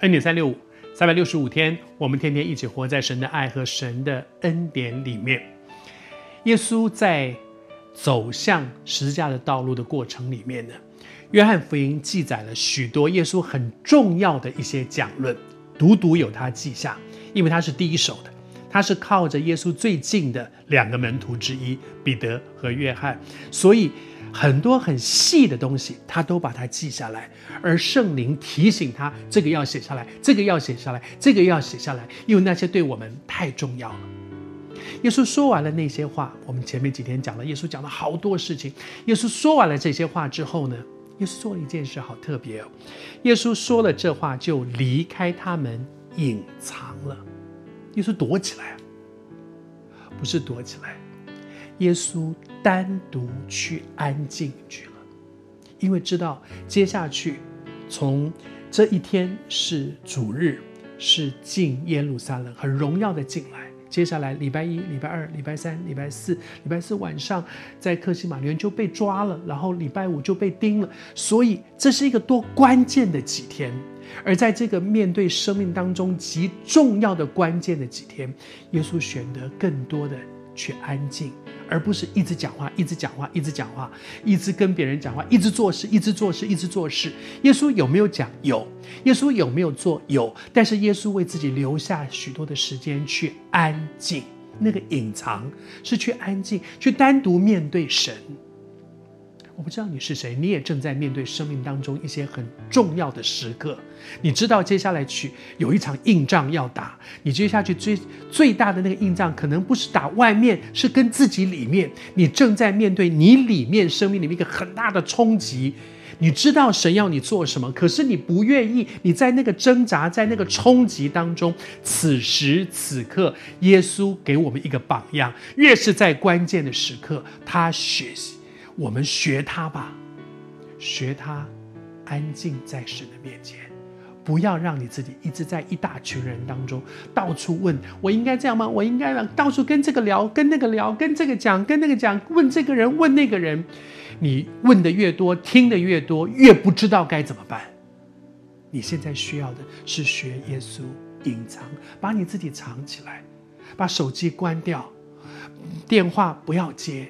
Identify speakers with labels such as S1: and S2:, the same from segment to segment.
S1: 恩典三六五，三百六十五天，我们天天一起活在神的爱和神的恩典里面。耶稣在走向十字架的道路的过程里面呢，约翰福音记载了许多耶稣很重要的一些讲论，独独有他记下，因为他是第一手的。他是靠着耶稣最近的两个门徒之一彼得和约翰，所以很多很细的东西他都把它记下来。而圣灵提醒他，这个要写下来，这个要写下来，这个要写下来，因为那些对我们太重要了。耶稣说完了那些话，我们前面几天讲了，耶稣讲了好多事情。耶稣说完了这些话之后呢，耶稣做了一件事，好特别哦。耶稣说了这话，就离开他们，隐藏了。耶稣躲起来，不是躲起来，耶稣单独去安静去了，因为知道接下去从这一天是主日，是进耶路撒冷，很荣耀的进来。接下来礼拜一、礼拜二、礼拜三、礼拜四，礼拜四晚上在客西马尼园就被抓了，然后礼拜五就被钉了。所以这是一个多关键的几天。而在这个面对生命当中极重要的关键的几天，耶稣选择更多的去安静，而不是一直讲话、一直讲话、一直讲话、一直跟别人讲话、一直做事、一直做事、一直做事。耶稣有没有讲？有。耶稣有没有做？有。但是耶稣为自己留下许多的时间去安静，那个隐藏是去安静，去单独面对神。我不知道你是谁，你也正在面对生命当中一些很重要的时刻。你知道接下来去有一场硬仗要打，你接下去最最大的那个硬仗，可能不是打外面，是跟自己里面。你正在面对你里面生命里面一个很大的冲击。你知道神要你做什么，可是你不愿意。你在那个挣扎，在那个冲击当中，此时此刻，耶稣给我们一个榜样：越是在关键的时刻，他学习。我们学他吧，学他，安静在神的面前，不要让你自己一直在一大群人当中到处问：我应该这样吗？我应该让到处跟这个聊，跟那个聊，跟这个讲，跟那个讲，问这个人，问那个人。你问的越多，听的越多，越不知道该怎么办。你现在需要的是学耶稣，隐藏，把你自己藏起来，把手机关掉，电话不要接。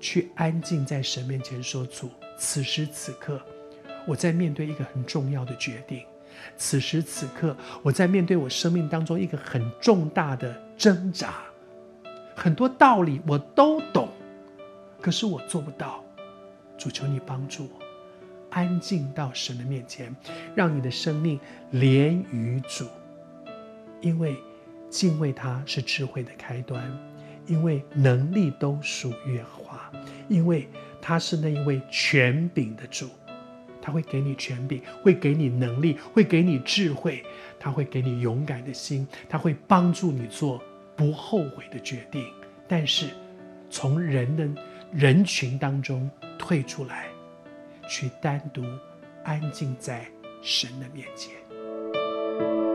S1: 去安静在神面前说：“主，此时此刻，我在面对一个很重要的决定；此时此刻，我在面对我生命当中一个很重大的挣扎。很多道理我都懂，可是我做不到。主，求你帮助我，安静到神的面前，让你的生命连于主，因为敬畏他是智慧的开端，因为能力都属耶和华。”因为他是那一位权柄的主，他会给你权柄，会给你能力，会给你智慧，他会给你勇敢的心，他会帮助你做不后悔的决定。但是，从人的人群当中退出来，去单独安静在神的面前。